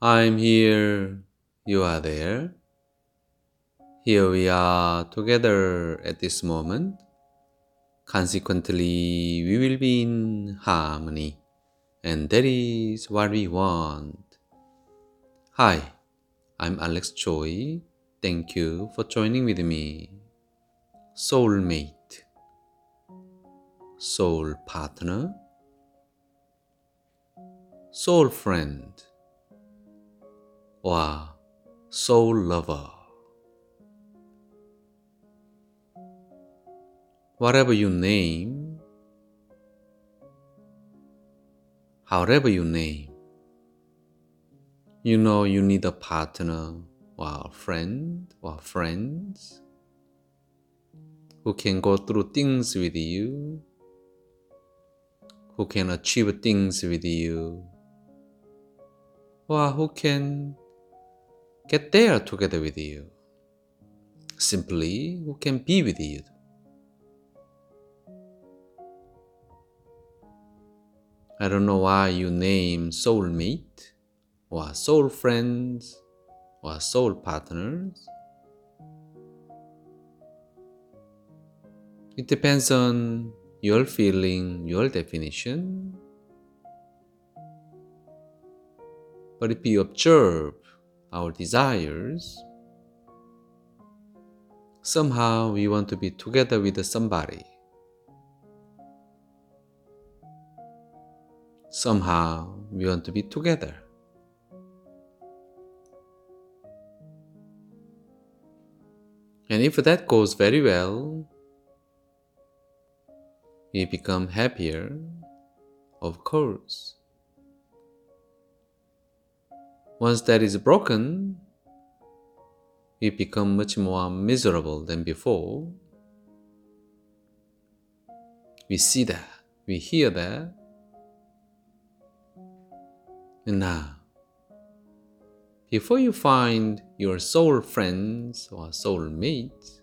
I'm here, you are there. Here we are together at this moment. Consequently, we will be in harmony, and that is what we want. Hi, I'm Alex Choi. Thank you for joining with me. Soulmate, soul partner, soul friend, or soul lover. Whatever you name, however you name, you know you need a partner or a friend or friends who can go through things with you, who can achieve things with you, or who can get there together with you. Simply, who can be with you. I don't know why you name soulmate or soul friends or soul partners. It depends on your feeling, your definition. But if you observe our desires, somehow we want to be together with somebody. Somehow we want to be together. And if that goes very well, we become happier, of course. Once that is broken, we become much more miserable than before. We see that, we hear that. And now, before you find your soul friends or soul mates,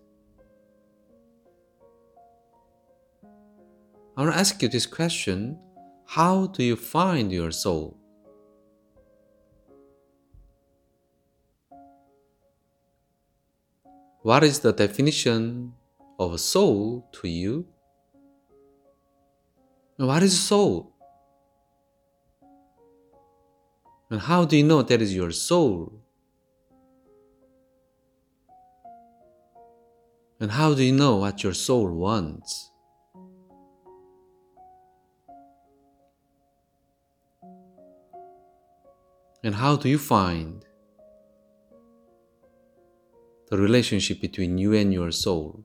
I want to ask you this question How do you find your soul? What is the definition of soul to you? What is soul? And how do you know that is your soul? And how do you know what your soul wants? And how do you find the relationship between you and your soul?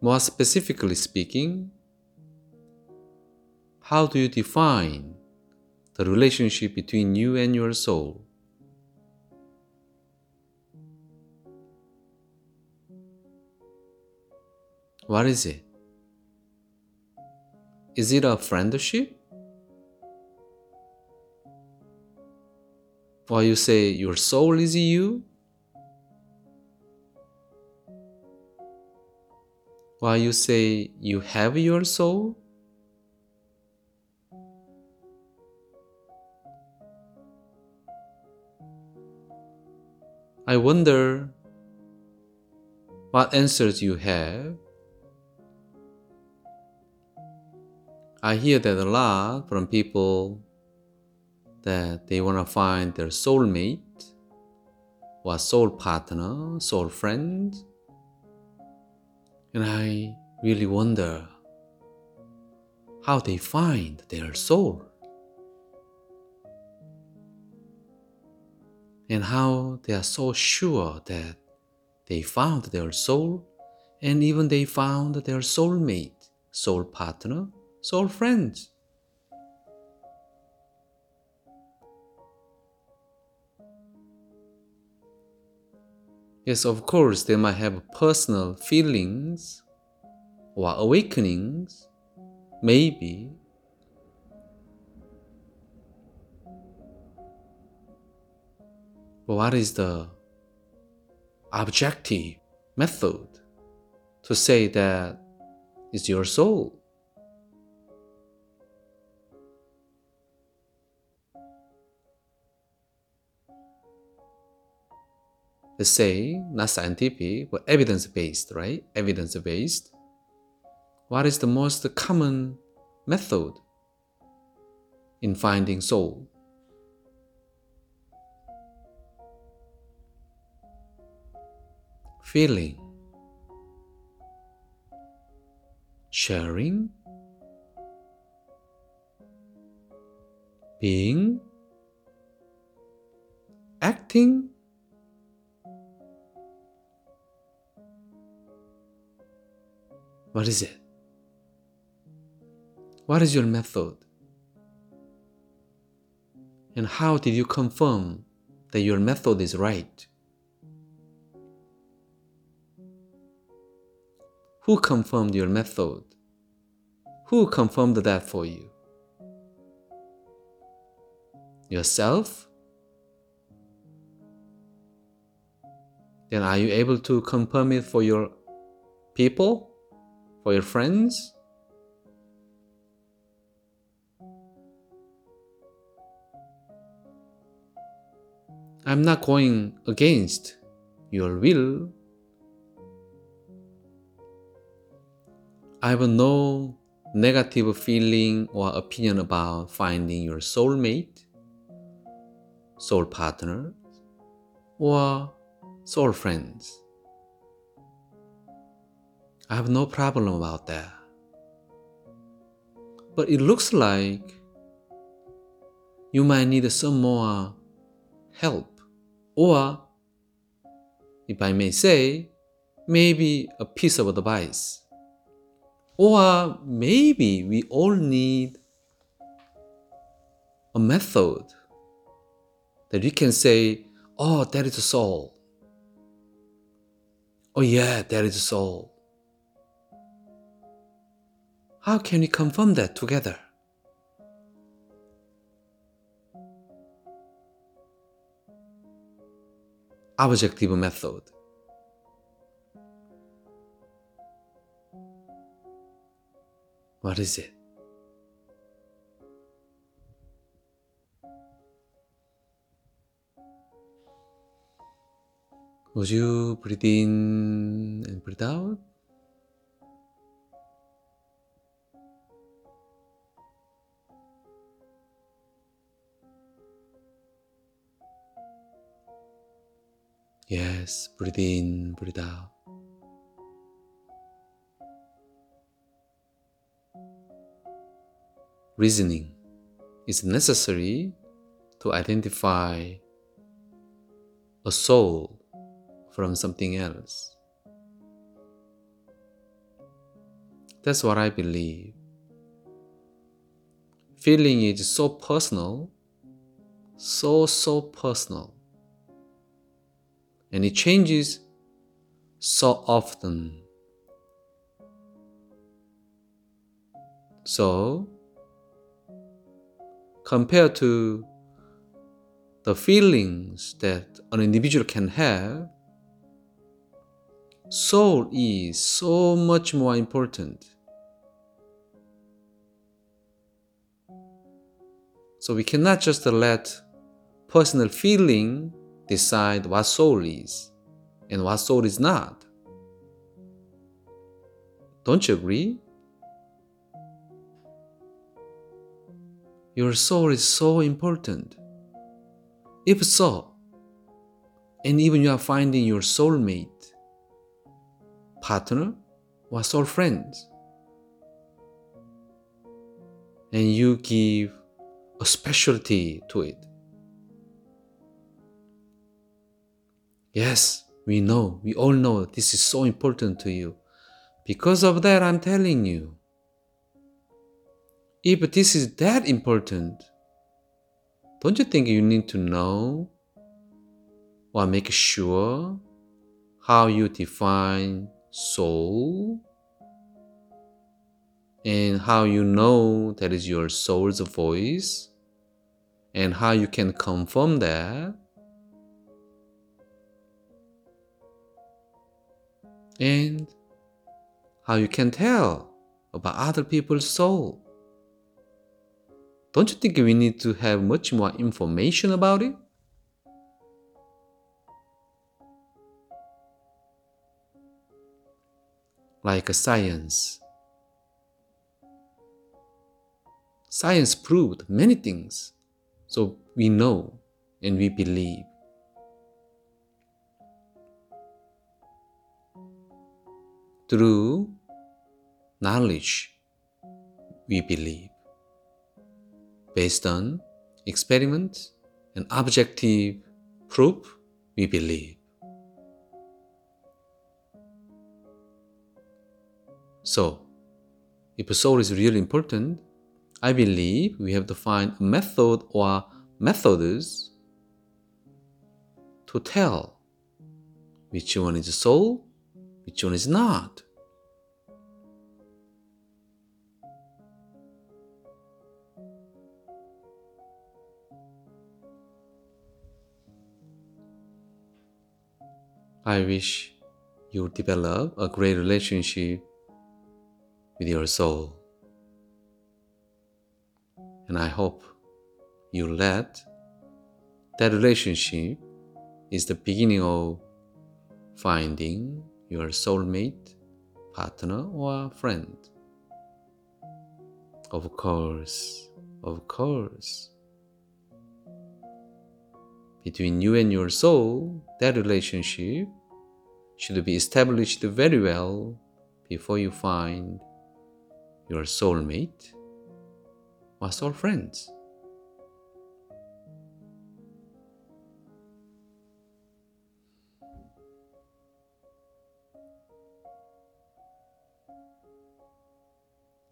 More specifically speaking, how do you define the relationship between you and your soul? What is it? Is it a friendship? Or you say your soul is you? Or you say you have your soul? I wonder what answers you have. I hear that a lot from people that they want to find their soulmate or soul partner, soul friend. And I really wonder how they find their soul. and how they are so sure that they found their soul and even they found their soulmate, soul partner, soul friends. Yes, of course, they might have personal feelings or awakenings, maybe, But what is the objective method to say that it's your soul? Let's say not scientific but evidence based right? Evidence based what is the most common method in finding soul? Feeling. Sharing. Being. Acting what is it? What is your method? And how did you confirm that your method is right? Who confirmed your method? Who confirmed that for you? Yourself? Then are you able to confirm it for your people, for your friends? I'm not going against your will. I have no negative feeling or opinion about finding your soulmate, soul partner, or soul friends. I have no problem about that. But it looks like you might need some more help, or if I may say, maybe a piece of advice. Or maybe we all need a method that we can say, oh, that is a soul. Oh, yeah, that is a soul. How can we confirm that together? Objective method. What is it? Would you breathe in and breathe out? Yes, breathe in, breathe out. Reasoning is necessary to identify a soul from something else. That's what I believe. Feeling is so personal, so, so personal. And it changes so often. So, compared to the feelings that an individual can have, soul is so much more important. So we cannot just let personal feeling decide what soul is and what soul is not. Don't you agree? Your soul is so important. If so, and even you are finding your soulmate, partner or soul friends. And you give a specialty to it. Yes, we know, we all know this is so important to you. Because of that, I'm telling you. If this is that important, don't you think you need to know? Or make sure? How you define soul? And how you know that is your soul's voice? And how you can confirm that and how you can tell about other people's soul. Don't you think we need to have much more information about it? Like a science. Science proved many things, so we know and we believe. Through knowledge, we believe, based on experiment and objective proof, we believe. So, if soul is really important, I believe we have to find a method or methods to tell which one is soul, which one is not. I wish you develop a great relationship with your soul. And I hope you let that relationship is the beginning of finding your soulmate, partner, or friend. Of course, of course. Between you and your soul, that relationship should be established very well before you find your soulmate or soul friends.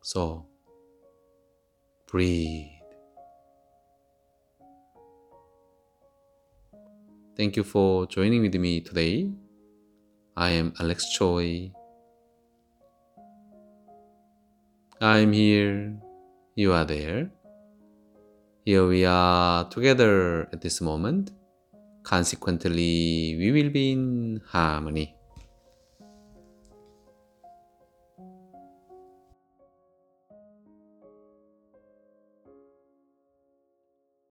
So, breathe. Thank you for joining with me today. I am Alex Choi. I'm here, you are there. Here we are together at this moment. Consequently, we will be in harmony.